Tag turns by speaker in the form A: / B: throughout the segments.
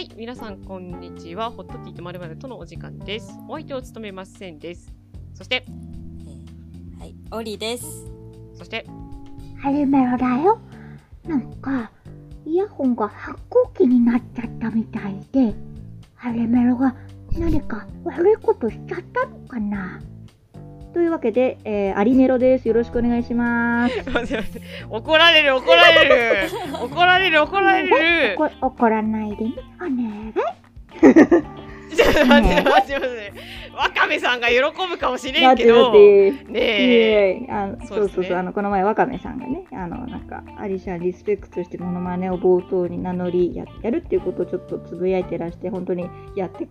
A: はい、皆さんこんにちは。ホットティーとまるまるとのお時間です。お相手を務めませんです。そして、
B: えーはい、オリです。
A: そして、
C: ハレメロだよ。なんか、イヤホンが発光器になっちゃったみたいで、ハレメロが何か悪いことしちゃったのかな
D: というわけで、えー、アリネロです。よろしくお願いします。
A: 怒られる、怒られる、怒られる、怒られる。
C: こ怒らないでね。おね
A: ちょっと待って待って待って。わかめさんが喜ぶかもしれんけど。ねえ。
D: あの
A: そ
D: ううそうそうあのこの前わかめさんがねあのなんかアリシャンリスペクトしてモノマネを冒頭に名乗りややるっていうことをちょっとつぶやいてらして本当にやって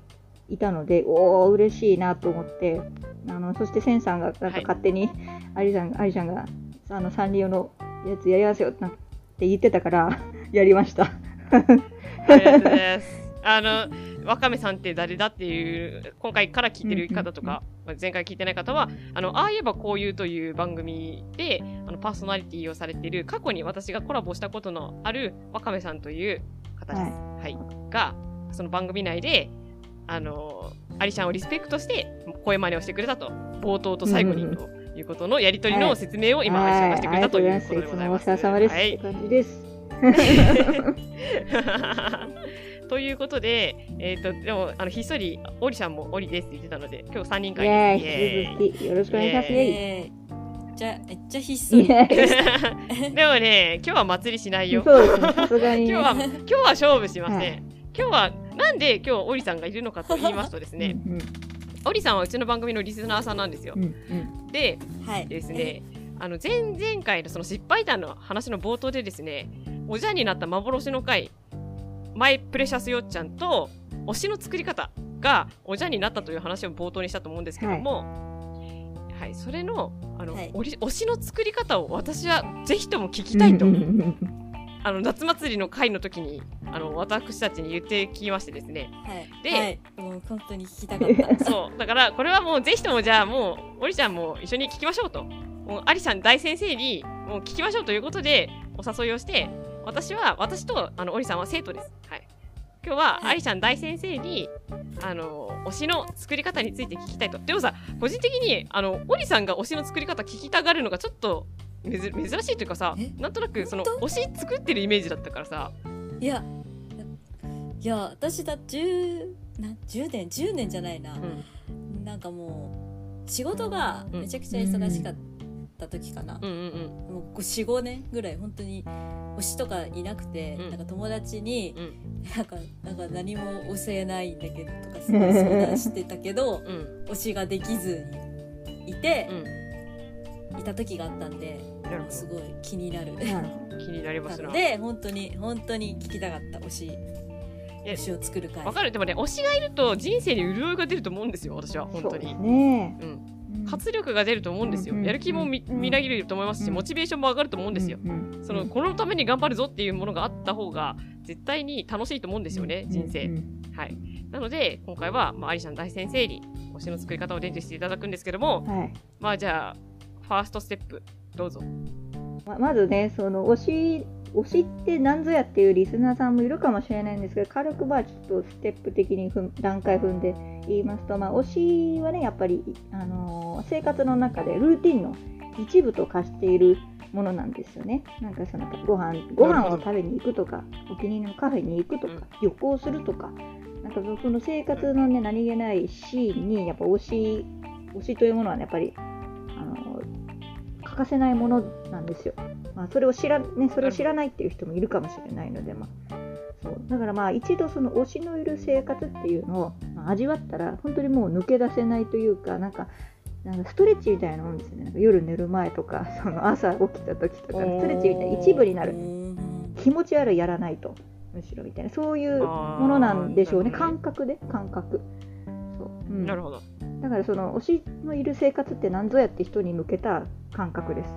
D: いたのでおお嬉しいなと思ってあのそしてセンさんがなんか
A: はい
D: 勝手に、アリさんアリシャンがあのサンリオのやつやりますよなんて言ってたから やりました
A: ありがとうございます。あの、わかめさんって誰だっていう、今回から聞いてる方とか、まあ前回聞いてない方は、あの、ああ言えばこう言うという番組で、あの、パーソナリティをされている、過去に私がコラボしたことのあるわかめさんという方です。はい。が、その番組内で、あの、アリシャンをリスペクトして、声真似をしてくれたと。冒頭と最後にということのやりとりの説明を今、アリシャンがしてくれたということでございます。
D: はいありがとうございますいつもお疲れ様です、
A: はい
D: って感じです。
A: ということで、えっ、と、でも、あの、ひっそり、オリシャンもオリですって言ってたので、今日3人
D: イ
A: 会です。
D: よろしくお願いします。イェイ
B: えー、じゃあめっちゃひっそり。
A: でもね、今日は祭りしないよ。
D: そうですね、さすがにね。
A: 今日は、今日は勝負しません。
D: はい
A: 今日は、なんで今日オリさんがいるのかと言いますとですね、
D: うん
A: オリさんはうちの番組のリスナーさんなんですよ。
D: うん。うん。
A: で、
B: はい。
A: ですね、あの前々回のその失敗談の話の冒頭でですね、おじゃんになった幻の回、マイプレシャスよっちゃんと推しの作り方がおじゃんになったという話を冒頭にしたと思うんですけども、はい、それのあの、
B: はい。
A: 推しの作り方を私はぜひとも聞きたいと、あの夏祭りの回の時にあの私たちに言ってきましてですね、
B: はい。
A: で
B: はい、もう本当に聞きたかった。
A: そう、だからこれはもうぜひともじゃあもう、おりちゃんも一緒に聞きましょうと。もうアリさん大先生にもう聞きましょうということでお誘いをして、私は、私とあのオリさんは生徒です。はい。今日は
B: はい
A: アリちゃん大先生に、あの、推しの作り方について聞きたいと。でもさ、個人的に、あの、オリさんが推しの作り方聞きたがるのがちょっと珍しいというかさ
B: え、
A: なんとなくその
B: 本
A: 推し作ってるイメージだったからさ、
B: いや、いや、私だ、十、な、十年、十年じゃないな。
A: うん、
B: なんかもう、仕事がめちゃくちゃ忙しかった時かな。
A: うんうんうん。
B: もう4、5年ぐらい本当に推しとかいなくて、
A: うん
B: なんか友達に、
A: うん
B: なんか、なんか何も教えないんだけどとか相談してたけど、
A: うん。
B: 推しができずにいて
A: う、ん。
B: いた時があったんで、すごい気になる。
A: 気になりますな。
B: で、本当に、本当に聞きたかった推し、
A: え
B: 推しを作る会。
A: わかる。でもね推しがいると人生に潤いが出ると思うんですよ私は
D: ど
A: 本当に。
D: ね。
A: うん、
D: うん。
A: 活力が出ると思うんですよ、
D: うん
A: やる気もみみなぎると思いますし、
D: うん
A: モチベーションも上がると思うんですよ、そのこのために頑張るぞっていうものがあった方が絶対に楽しいと思うんですよね、人生、
D: うん
A: はい。なので今回は、まあ、アリシャン大先生に推しの作り方を伝授していただくんですけども
D: はい。
A: まあじゃあファーストステップ。どうぞ。
D: ままずね、その推し、推しって何ぞやっていうリスナーさんもいるかもしれないんですけど、軽くまあちょっとステップ的に段階踏んで言いますと、まあ、推しはね、やっぱり、あのー生活の中でルーティンの一部と化しているものなんですよね。なんかそのご飯ご飯を食べに行くとか、お気に入りのカフェに行くとか、
A: うん。
D: 旅行するとか、なんかその生活のね、何気ないシーンに、やっぱ推し、推しというものはね、やっぱり、かせないものなんですよ。まあ、それを知ら、ね、それを知らないっていう人もいるかもしれないので、まあ、そう。だからまあ一度その推しのいる生活っていうのを、まあ味わったら本当にもう抜け出せないというかなんかなんかストレッチみたいなもんですね。なんか夜寝る前とかその朝起きた時とかストレッチみたいな一部になる。
B: うん
D: 気持ち悪いやらないと。むしろみたいな。そういうものなんでしょうね。感覚で。感覚。そう、うん。
A: なるほど。
D: だからその推しのいる生活って何ぞやって人に向けた感覚です。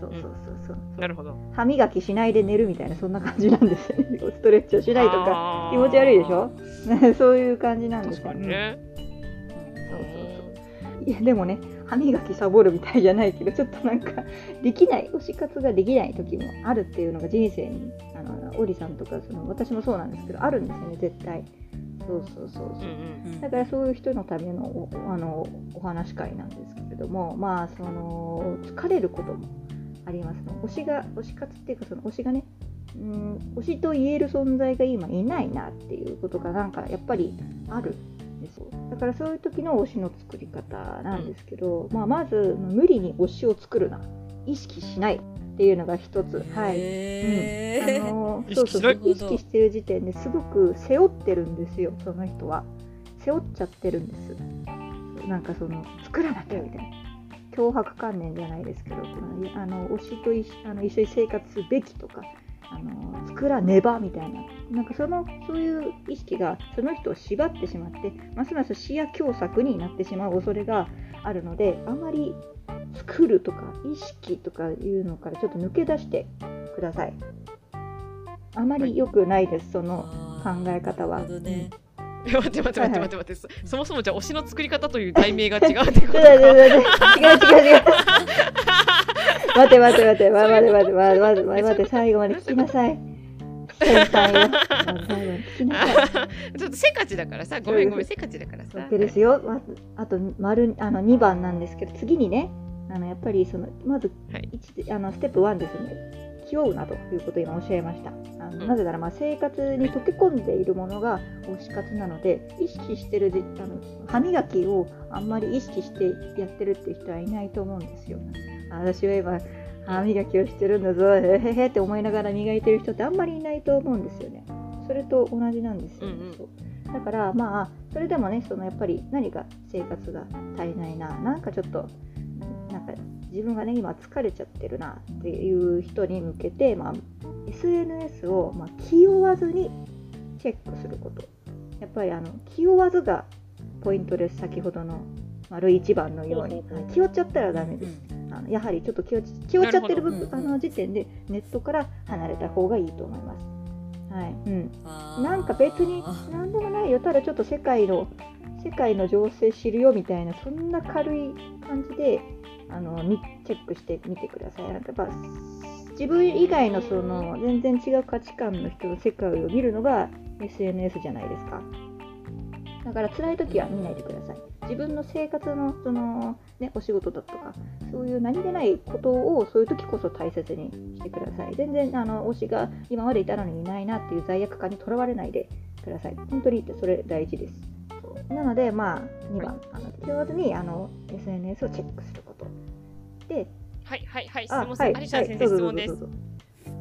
D: そうそうそうそう、
A: なるほど。
D: 歯磨きしないで寝るみたいなそんな感じなんですよね。ストレッチをしないとか気持ち悪いでしょ？そういう感じなんですよ
A: 確かにね。
D: そうそうそう。いやでもね歯磨きサボるみたいじゃないけどちょっとなんかできない推し活ができない時もあるっていうのが人生にあのオリさんとかその私もそうなんですけどあるんですよね絶対そうそうそうそう、
A: うんうん。
D: だからそういう人のためのおあのお話会なんですけれどもまあその疲れることもあります推しが推し活っていうかその推しがねうん推しと言える存在が今いないなっていうことがなんかやっぱりあるんですよ。だからそういう時の推しの作り方なんですけど、まあ、まず無理に推しを作るな。意識しないっていうのが一つ。はい。
B: へー。
D: あの
A: 意識しない
D: そうそう意識してる時点ですごく背負ってるんですよその人は。背負っちゃってるんです。なんかその作らなきゃみたいな。脅迫観念じゃないですけどこのあの推しと一緒あの一緒に生活すべきとかあの作らねばみたいな。なんかそのそういう意識がその人を縛ってしまってますます視野狭窄になってしまう恐れがあるのであまり作るとか意識とかいうのからちょっと抜け出してください。あまり良くないです、その考え方は。
B: ね。
A: いや待って待って待って待って。待って、そそもそもじゃあ推しの作り方という題名が違うってことか。
D: 待って違う違う違う待て待て待て待て待て待て待て待て待て待て最後まで聞きなさい
A: ちょっとせっかちだからさごめんごめんせっかちだからさ。
D: そうですよ。まずあと丸あの2番なんですけど次にねあのやっぱりそのまず
A: はい。
D: 一あのステップ1ですね。気負うなということを今おっしゃいました。あの、
A: うん。
D: なぜならまあ生活に溶け込んでいるものが推し活なので意識してるじあの歯磨きをあんまり意識してやってるって人はいないと思うんですよ。あ私は今歯磨きをしてるんだぞ。へへへって思いながら磨いてる人ってあんまりいないと思うんですよね。それと同じなんですよ。ね、
A: うんうん。
D: そう。だからまあそれでもねそのやっぱり何か生活が足りないな。なんかちょっとなんか自分がね今疲れちゃってるなっていう人に向けて、まあ、SNS を、まあ、気負わずにチェックすること。やっぱりあの気負わずがポイントです。先ほどの丸一番のように。気負っちゃったらダメですあのやはりちょっと気落ち気負っちゃってる部分あの時点でネットから離れた方がいいと思います。はいうん、なんか別に何でもないよただちょっと世界の世界の情勢知るよみたいなそんな軽い感じであのみチェックしてみてください。なんかやっぱ自分以外のその全然違う価値観の人の世界を見るのが SNS じゃないですか。だから辛い時は見ないでください。自分の生活のその、ね、お仕事だとかそういう何気ないことをそういう時こそ大切にしてください。全然あの推しが今までいたのにいないなっていう罪悪感にとらわれないでください。本当にそれ大事です。なので、まあ、2番、あの気負わずにあの SNS をチェックすること。で、
A: はいはいはい質
D: あ、
A: 問さ、
D: はい、
A: アリシャ先生質問です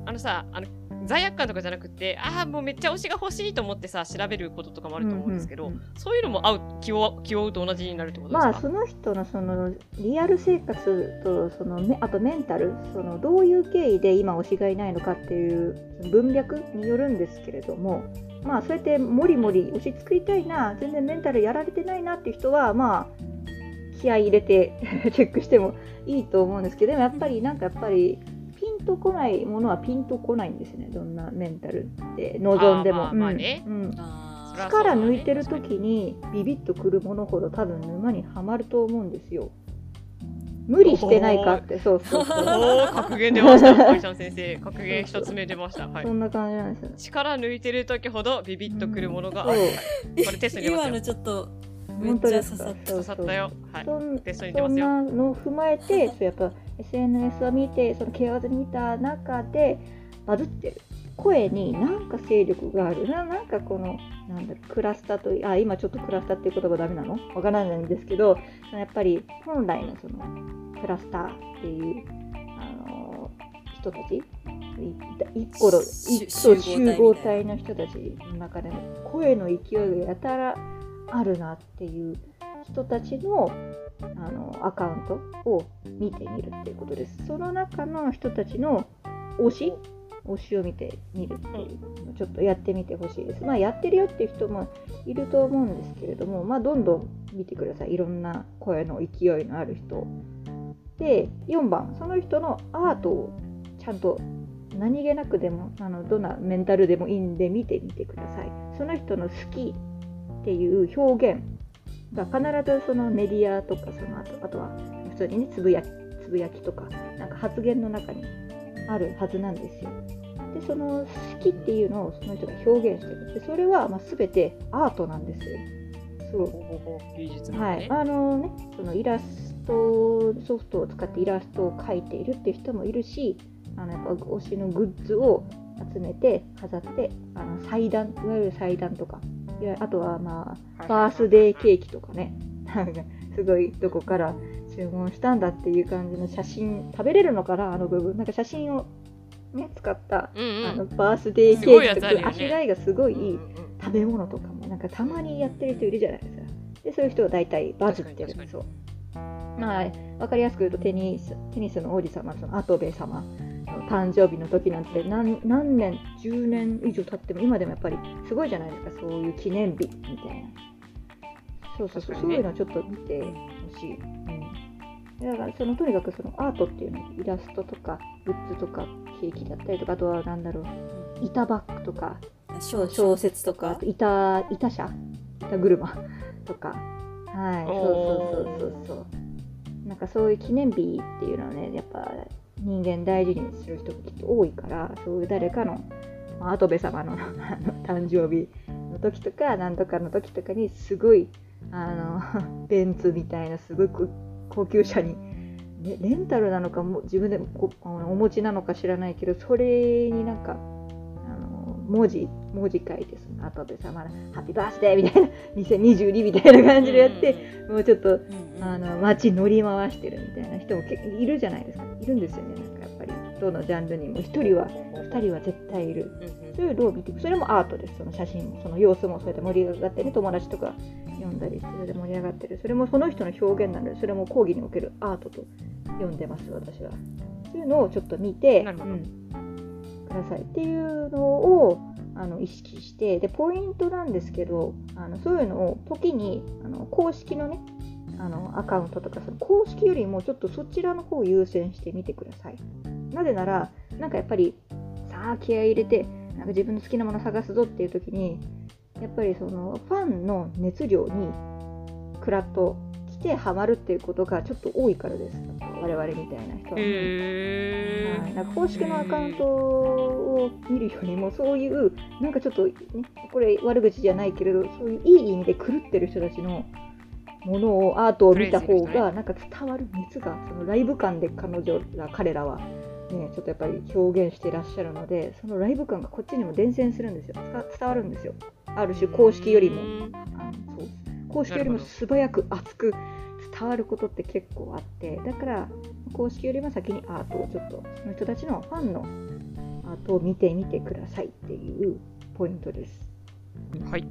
A: あのさあの罪悪感とかじゃなくてああもうめっちゃ推しが欲しいと思ってさ調べることとかもあると思うんですけど、
D: うんうん
A: そういうのも合う気を気を負うと同じになるってことですか、
D: まあその人のそのリアル生活とそのめあとメンタルそのどういう経緯で今推しがいないのかっていう文脈によるんですけれどもまあそうやってもりもり推し作りたいな全然メンタルやられてないなっていう人はまあ気合い入れて チェックしてもいいと思うんですけどでもやっぱりなんかやっぱりピンとこないものはピンとこないんですよね。どんなメンタルって。望んでも。力
A: ね。
D: 抜いてる時にビビッとくるものほど多分沼にはまると思うんですよ。無理してないかって、そうそうそう。
A: 格言出ました。アリシャン先生 格言一つ目出ました、はい。
D: そ、んな感じなんですよ。
A: 力抜いてる時ほどビビッとくるものがあ
D: そう。
A: る、はいこれテストに出ますよ。
B: 今のちょっとめっ
D: 本当
B: ちゃ
D: ですか
B: 刺さった。
A: 刺さったよ。はい。テストに出ますよ。
D: そんなのを踏まえて、そうやっぱ SNS を見て、その気合わずに見た中でバズってる。声になんか勢力がある。ななんかこのなんだクラスターといあ今ちょっとクラスターっていう言葉ダメなの？わからないんですけどやっぱり本来のそのクラスターっていうあの人たちい一個の
B: し
D: 一そう
B: 集合体
D: の人たちの中での声の勢いがやたらあるなっていう人たちのあのアカウントを見てみるっていうことです。その中の人たちの推し推しを見てみるっていうのちょっとやってみてほしいです。まあやってるよっていう人もいると思うんですけれども、まあどんどん見てください。いろんな声の勢いのある人。で、4番、その人のアートをちゃんと何気なくでもあのどんなメンタルでもいいんで見てみてください。その人の好きっていう表現が必ずそのメディアとかその後あとは普通にねつぶやきつぶやきとかなんか発言の中にあるはずなんですよ。でその好きっていうのをその人が表現してるでそれはまあ全てアートなんですよ。そう
A: 芸術の
D: はい、あのね、そのイラストソフトを使ってイラストを描いているっていう人もいるし、あのやっぱ推しのグッズを集めて飾って、あの祭壇、いわゆる祭壇とか、いやあとはまあ、バースデーケーキとかね、なんかすごいどこから注文したんだっていう感じの写真、食べれるのかな、あの部分、なんか写真を、ね、使った、
A: うんうん。
D: あのバースデーケーキとか、
A: ね。
D: あしらいがすごい食べ物とかもなんかたまにやってる人いるじゃないですか。でそういう人は大体バズってる。
A: 確かに確
D: そう。まあ分かりやすく言うとテニステニスの王子様そのアトベ様の誕生日の時なんて何何年10年以上経っても今でもやっぱりすごいじゃないですかそういう記念日みたいな。そうそうそう、
A: ね
D: そういうのをちょっと見てほしい。うん、だからそのとにかくそのアートっていうのイラストとかグッズとかケーキだったりとかあとは何だろう板バッグとか
B: 小小説とか
D: あと板板車板車とかはいそうそうそうそうそうなんかそういう記念日っていうのはねやっぱ人間大事にする人がきっと多いからそういう誰かのまあ跡部様の あの誕生日の時とか何とかの時とかにすごいあの ベンツみたいなすごい高級車にねレンタルなのかも自分でもお持ちなのか知らないけどそれになんか文字文字書いてその後でさまだハッピーバースデーみたいな2022みたいな感じでやって、もうちょっと
B: うん。うん
D: あの街乗り回してるみたいな人も結構いるじゃないですかいるんですよね。なんかやっぱりどのジャンルにも1人は2人は絶対いる。
A: うんうん。
D: そういうのを見てそれもアートです。その写真もその様子もそうやって盛り上がってね友達とか読んだりそれで盛り上がってる。それもその人の表現なのでそれも講義におけるアートと読んでます私は。そういうのをちょっと見て
A: なるほど。
D: うんくださいっていうのをあの意識してでポイントなんですけどあのそういうのを時にあの公式のねあのアカウントとかその公式よりもちょっとそちらの方を優先してみてください。なぜならなんかやっぱりさあ気合い入れてなんか自分の好きなもの探すぞっていう時にやっぱりそのファンの熱量にクラッと来てハマるっていうことがちょっと多いからです。我々みたいな人は、
A: へ
D: はい、なんか公式のアカウントを見るよりもそういうなんかちょっと、ね、これ悪口じゃないけれどそういういい意味で狂ってる人たちのものをアートを見た方がなんか伝わる熱がそのライブ感で彼女ら彼らは、ね、ちょっとやっぱり表現していらっしゃるのでそのライブ感がこっちにも伝染するんですよ。伝伝わるんですよ。ある種公式よりも。あのそう公式よりも素早く熱く伝わることって結構あってだから公式よりも先にアートをちょっとその人たちのファンのアートを見てみてくださいっていうポイントです。
A: はい。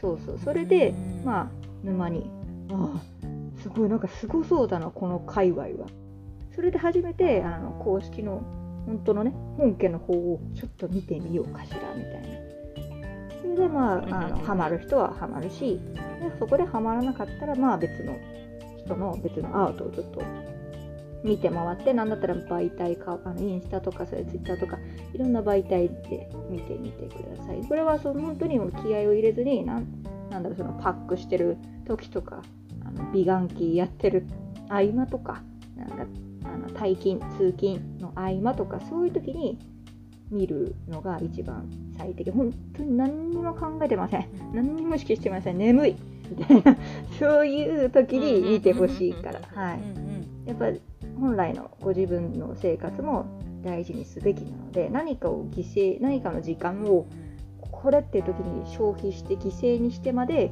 D: そうそう。それでまあ沼にああすごいなんかすごそうだなこの界隈は。それで初めてあの公式の本当のね本家の方をちょっと見てみようかしらみたいな。それでまああのハマる人はハマるしでそこでハマらなかったらまあ別の人の別のアートをちょっと見て回ってなんだったら媒体かあのインスタとかそれツイッターとかいろんな媒体で見てみてくださいこれはその本当にも気合を入れずになんなんだろうそのパックしてる時とかあの美顔器やってる合間とかなんかあの退勤通勤の合間とかそういう時に見るのが一番最適。本当に何にも考えてません。何にも意識してません。眠い。みたいなそういう時に見てほしいから。はい。やっぱり本来のご自分の生活も大事にすべきなので何かを犠牲何かの時間をこれっていう時に消費して犠牲にしてまで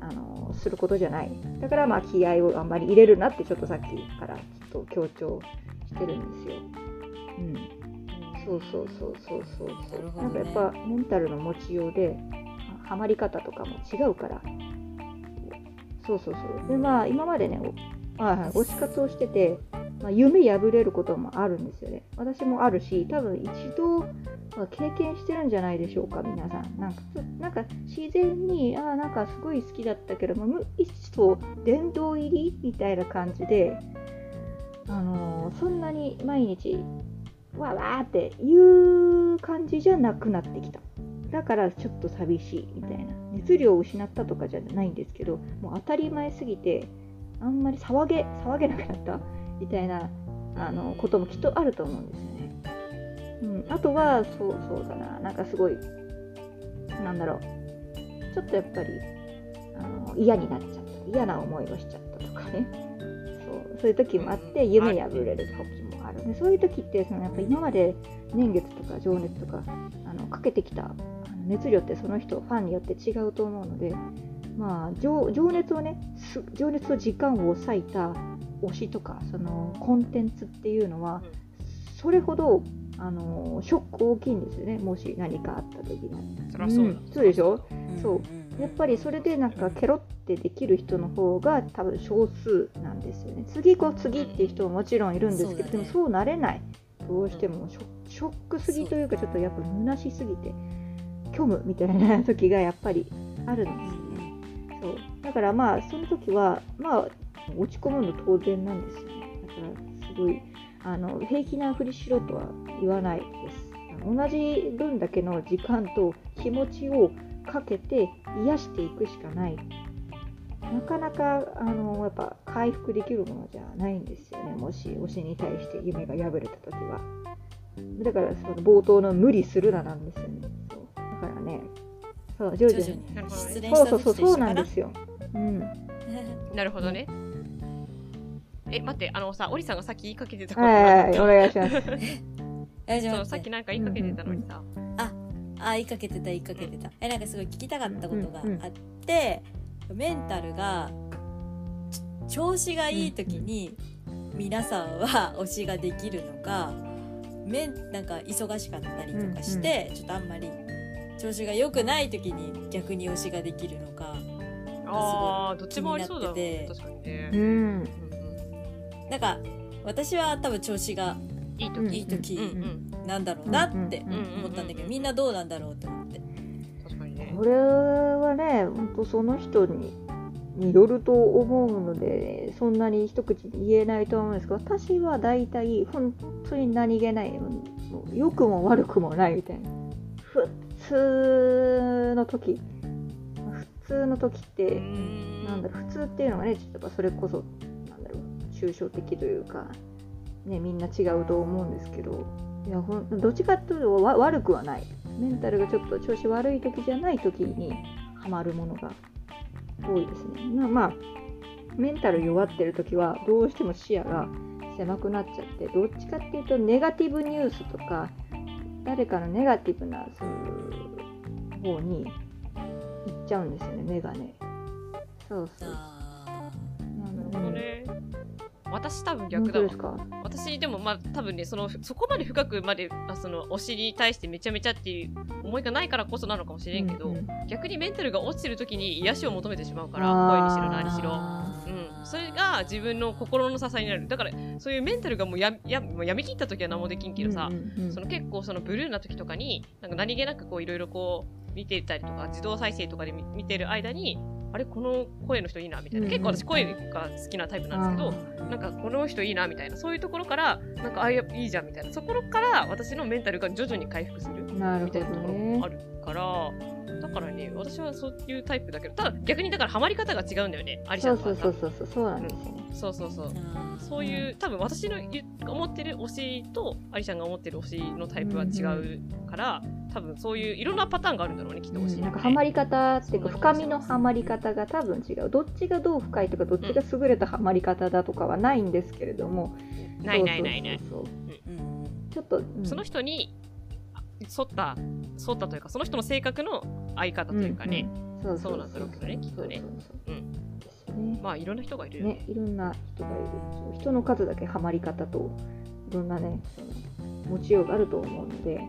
D: あのすることじゃない。だからまあ気合をあんまり入れるなってちょっとさっきからちょっと強調してるんですよ。うん、そうそうそうそうそうそう、
B: ね。
D: なんかやっぱメンタルの持ちようではハマり方とかも違うからそうそうそうでまあ今までねはいはい、推し活をしてて、まあ、夢破れることもあるんですよね。私もあるし、多分一度経験してるんじゃないでしょうか、皆さん。なんか、なんか自然に、ああ、なんかすごい好きだったけども、一層殿堂入りみたいな感じで、あのーそんなに毎日、わわーっていう感じじゃなくなってきた。だからちょっと寂しいみたいな。熱量を失ったとかじゃないんですけど、もう当たり前すぎて、あんまり騒げ騒げなくなったみたいなあのこともきっとあると思うんですよね。うん、あとはそうそうだななんかすごいなんだろうちょっとやっぱりあの嫌になっちゃった嫌な思いをしちゃったとかねそうそういう時もあって夢破れる時もあるねそういう時ってそのやっぱ今まで年月とか情熱とかあのかけてきた熱量ってその人ファンによって違うと思うのでまあ情情熱をねす情熱と時間を割いた推しとかそのコンテンツっていうのはそれほどあのショック大きいんですよね。もし何かあった時に。
A: そりゃそうだ、
D: ん。そうでしょ？そう。
B: うん
D: やっぱりそれでなんかケロってできる人の方が多分少数なんですよね。次こう次っていう人ももちろんいるんですけど、でもそうなれない。どうしてもショショックすぎというかちょっとやっぱ虚しすぎて虚無みたいな時がやっぱりあるんですよね。そうだからまあその時はまあ落ち込むの当然なんですよね。だからすごいあの平気なふりしろとは言わないです。同じ分だけの時間と気持ちをかけて癒していくしかない。なかなかあのやっぱ回復できるものじゃないんですよね。もし推しに対して夢が破れた時は。だからその冒頭の無理するななんですよね。ね、そう徐々に。
B: 徐々に
A: なるほどね
B: 失恋した
D: そうそうそうそう
B: な
D: なんですよ。うん。
A: なるほどね。え待ってあのさオリさんがさっき言いかけてたこと
D: はいお
A: が
D: 願いします。
A: そうさっきなんか言いかけてたのにさ、
B: あ言いかけてた言いかけてた。えなんかすごい聞きたかったことがあって、メンタルがち調子がいい時に皆さんは推しができるのかめんなんか忙しかったりとかして、ちょっとあんまり調子が良くない時に逆に推しができるのか。
A: ああどっちもありそうだろうね確かにね、
D: うん。
A: うん
B: なんか私は多分調子が
A: いい時、
D: うん
B: いい時なんだろうなって思ったんだけどみんなどうなんだろうって思って。
A: 確かにね。
D: これはね、本当その人にによると思うので、そんなに一口に言えないと思うんですけど、私は大体、本当に何気ない、良くも悪くもないみたいな。普通の時、普通の時って、なんだろう、普通っていうのがね、ちょっとやっぱそれこそ、なんだろう、抽象的というか、ね、みんな違うと思うんですけど、いやほんどっちかっていうとわ悪くはない。メンタルがちょっと調子悪い時じゃない時にハマるものが多いですね。まあまあ、メンタル弱ってる時はどうしても視野が狭くなっちゃって、どっちかっていうとネガティブニュースとか、誰かのネガティブなそういう方に行っちゃうんですよね、目がね。そうそう。
B: あ
D: なので、
A: ね私多分
D: 本
A: 逆だわ。私でもまあ多分ねそのそこまで深くまであそのお尻に対してめちゃめちゃっていう思いがないからこそなのかもしれんけど、
D: うんうん
A: 逆にメンタルが落ちてる時に癒しを求めてしまうから声にしろ
B: ー
A: 何しろ、それが自分の心の支えになる。だからそういうメンタルがもうややもうやみきった時は何もできんけどさ、
D: うんうんうん。
A: その結構そのブルーな時とかになんか何気なくこういろいろこう見ていたりとか自動再生とかで見見てる間にあれ？この声の人いいなみたいな、結構私声が好きなタイプなんですけど、なんかこの人いいなみたいな。そういうところからなんかあいやいいじゃんみたいな。そこから私のメンタルが徐々に回復する。
D: なるほど
A: みたいなところ
D: ね
A: もあ。るからだからね私はそういうタイプだけどただ逆にだからハマり方が違うんだよねアリちゃ
D: そう
A: んとはさ
D: そうそうそうそうそうなんですよ。ね。
A: そうそうそう。そういう多分私の思ってる推しとアリちゃんが思ってる推しのタイプは違うから、多分そういういろんなパターンがあるんだろうねきっと推しね
D: なんかハマり方っていうか深みのハマり方が多分違う。どっちがどう深いとかどっちが優れたハマり方だとかはないんですけれども、
A: ないないないない。
D: そうそうそう
B: う。ん
D: ちょっと、うん。
A: その人にあ沿った沿ったというかその人の性格の相方というかね、
D: そう
A: そうなんだろうけどねきっとね
D: そう。そうそう
A: うん。
D: ですよね。
A: まあいろんな人がいるよね。
D: ねいろんな人がいるそう人の数だけハマり方といろんなね持ちようがあると思うので、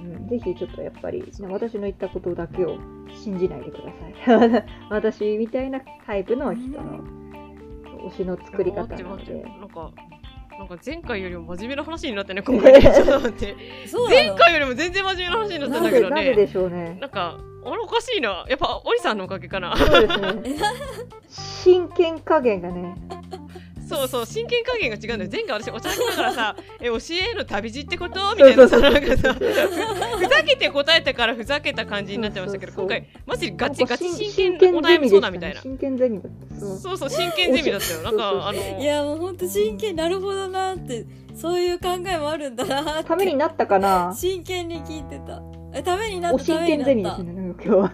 D: うん、ぜひちょっとやっぱり、ね、私の言ったことだけを信じないでください。私みたいなタイプの人の推しの作り方なので。
A: なんかなんか前回よりも真面目な話になってね 今回。ちょっと待って。前回よりも全然真面目な話になってんだけどね
D: でなんででしょうね。
A: なんかあれおかしいな。やっぱオリさんのおかげかな。
D: そうですね。真剣加減がね
A: そうそう真剣加減が違うんだよ。前回私お茶だけだからさ「え教えの旅路ってこと?」みたいな。さなんかさふふざけて答えたからふざけた感じになってましたけど
D: そうそうそう
A: 今回マジでガチガチ真剣お悩み相談みたいな。
D: 真剣ゼミだったそう。
A: そうそう真剣ゼミだったよ。なんかあの
B: いやもうほんと真剣なるほどなってそういう考えもあるんだなって。
D: ためになったかな？
B: 真剣に聞いてた。えためになった
D: お真剣ゼミですね今日は。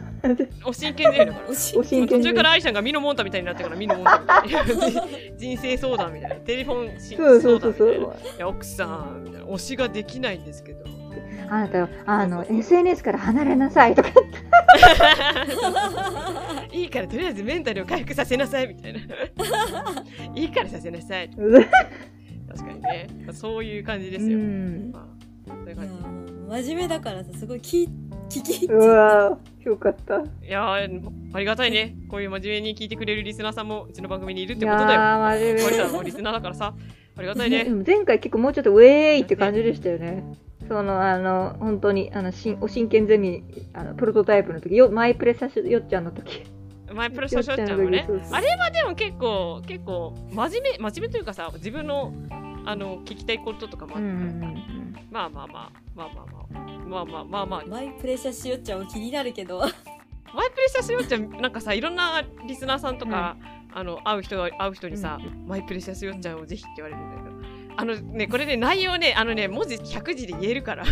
A: お真剣ゼミだから。途中から愛ちゃんがミノモンタみたいになってからミノモンタみたいな 人生相談みたいなテレフォンし
D: そうそうそうそう。
A: いや奥さんみたいな推しができないんですけど。
D: あなたあの SNS から離れなさいとか。
A: いいからとりあえずメンタルを回復させなさいみたいな。いいからさせなさい。確かにね、まあ、そういう感じですよ、
D: うん。
A: まあ、そういう感
B: 真面目だからさすごい聞聞き
D: うわーよかった。
A: じいやーありがたいね。こういう真面目に聞いてくれるリスナーさんもうちの番組にいるっ
D: い
A: てことだよ。
D: やー真面
A: 森
D: 目
A: さんもリスナーだからさ。ありがたいね。
D: 前回結構もうちょっとウェーイって感じでしたよね。そのあの本当にあのしんお真剣ゼミあのプロトタイプの時よマイプレサシよっちゃんの時。
A: マイプロショショッちゃんもねあれはでも結構結構真面目真面目というかさ自分のあの聞きたいこととかもあ
D: う
A: って、
D: ん。
A: まあまあまあまあまあまあ。まあまあまあまあ。
B: マイプレッシャーしよっちゃんも気になるけど。
A: マイプレッシャーしようちゃんなんかさいろんなリスナーさんとか、あの会う人が会う人にさ、マイプレッシャーしようちゃんをぜひって言われるんだけどあのねこれね内容ねあのね文字100字で言えるから。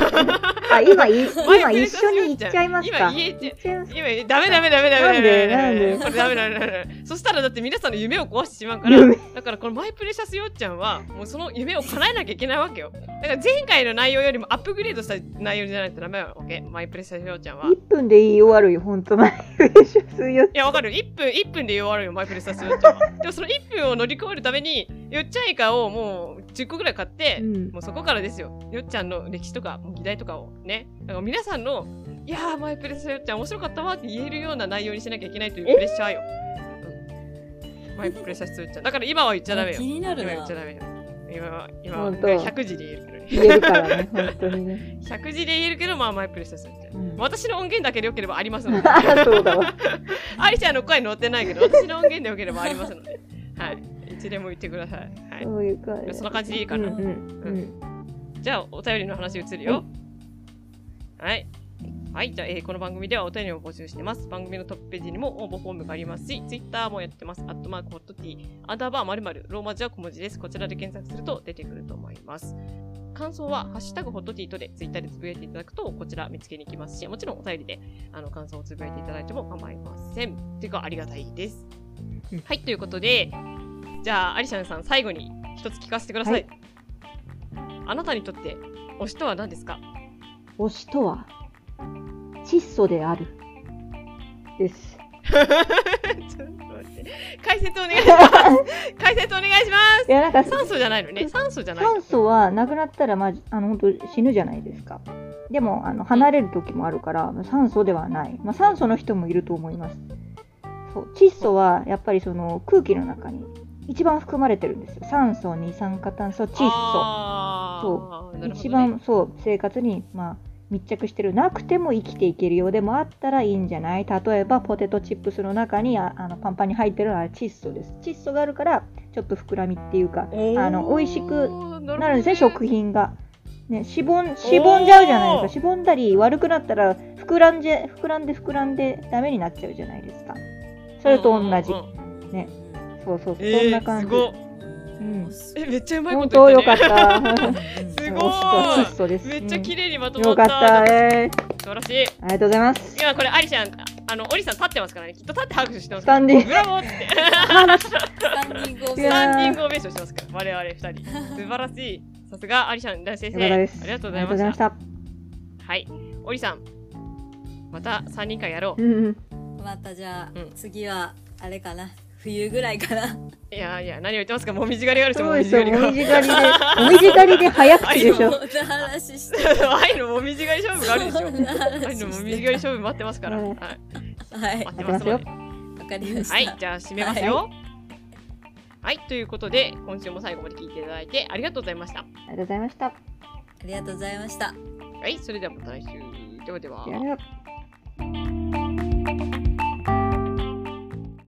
D: あ今今一緒に行っちゃいますか。
A: 今言え
D: ちゃいます
A: 今ダメダメダメダメダメ
D: なんで
A: これダメダメダメダメ。そしたらだって皆さんの夢を壊してしまうから
D: 夢。
A: だからこのマイプレッシャーしようちゃんはもうその夢を叶えなきゃいけないわけよ。だから前回の内容よりもアップグレードした内容じゃないとダメわけ。マイプレッシャーしようちゃんは。
D: 1分で言い終わるよ本当マイプレシャスよ
A: いや、わかる。1分、1分で終わるよ、マイプレスタスよっちゃんは。でもその1分を乗り越えるために、よっちゃんイカをもう10個ぐらい買って、
D: うん
A: もうそこからですよ。よっちゃんの歴史とか、議題とかをね。だから皆さんの、いやー、マイプレスタよっちゃん面白かったわって言えるような内容にしなきゃいけないというプレッシャーよ。うん、マイプレスよっちゃん。だから今は言っちゃダメよ。
B: 気になる
A: 今言
B: な
A: っちゃダメよ。今は、今は
D: ほんと
A: 100字で言えるけどね。
D: 言えるからね本当にね、
A: 100字で言えるけど、まあ、マイプレスよっちゃん。
D: うん、
A: 私の音源だけでよければありますので。
D: あ そうだわ
A: アリちゃんの声載ってないけど、私の音源でよければありますので、はい。いつでも言ってください。はい。
D: そういう感じ
A: そんな感じでいいかな。
D: うんうんうん
A: じゃあ、お便りの話移るよ。はい。はい。じゃあ、えーこの番組ではお便りを募集してます。番組のトップページにも応募フォームがありますし、ツイッターもやってます。アットマークホットティー、アンダーバーまるまるローマ字は小文字です。こちらで検索すると出てくると思います。感想は、ハッシュタグホットティーとでツイッターでつぶやいていただくと、こちら見つけに行きますし、もちろんお便りで、あの、感想をつぶやいていただいても構いません。ていうか、ありがたいです
D: うん。
A: はい、ということで、じゃあ、アリシャンさん、最後に一つ聞かせてください。
D: はい
A: あなたにとって、推しとは何ですか？
D: 推しとは窒素であるです
A: ちょっと待って。解説お願いします。解説お願いします。
D: いやなんか
A: 酸素じゃないのね。酸素じゃないの。
D: 酸素はなくなったら、まあ、あの本当死ぬじゃないですかでもあの離れる時もあるから、まあ酸素ではない、まあ、酸素の人もいると思いますそう窒素はやっぱりその空気の中に一番含まれてるんですよ。酸素二酸化炭素窒素。そう。
A: ね。
D: 一番そう生活に、まあ、密着してるなくても生きていけるようでもあったらいいんじゃない？例えばポテトチップスの中にああのパンパンに入ってるのは窒素です。窒素があるからちょっと膨らみっていうかあの美味しく
A: な
D: なるんですね
A: ね。
D: 食品が、ね、しぼんしぼんじゃうじゃないですか。しぼんだり悪くなったら膨らんで膨らんで膨らんでダメになっちゃうじゃないですか。それと同じ、ねそうそう、
A: えー
D: そんな感じ
A: すごっ
D: うん
A: え、めっちゃうまいこ
D: 本
A: と言った
D: 当よか
A: ね。
D: った
A: すごいめっちゃ綺麗にまと
D: うん
A: まっ。
D: よかったたえー
A: 素晴らしい。
D: ありがとうございます
A: 今これ、アリちゃん、あの、オリさん立ってますからね。きっと立って拍手してます
D: スタンディング
A: ブラボーって。
B: スタンディングオベーション
A: スタンディングオベーションしてますから、我々二人。素晴らしい。さすが、アリちゃん大先生。ありがとうございました。
D: がとうございました
A: はい。オリさん、また3人会やろう。
D: うんうん
B: またじゃあ、
A: うん
B: 次はあれかな冬ぐらいかな
A: いやいや、何を言ってますか？もみじ狩りがある人
D: そうですよ、もみ
A: もみじ
D: じ狩りで、もみじ狩りで早口でしょ。
B: こんな話して
A: が。愛のもみじ狩り勝負があるでしょ。愛のもみじ狩り勝負待ってますから。
D: うん
A: はい。
B: はい
A: 待ってますので。
B: わかりました
A: はい、じゃあ締めますよ。はい、ということで、今週も最後まで聞いていただいてありがとうございました。
D: ありがとうございました。
B: ありがとうございました
A: はい、それではまた来週。ではでは。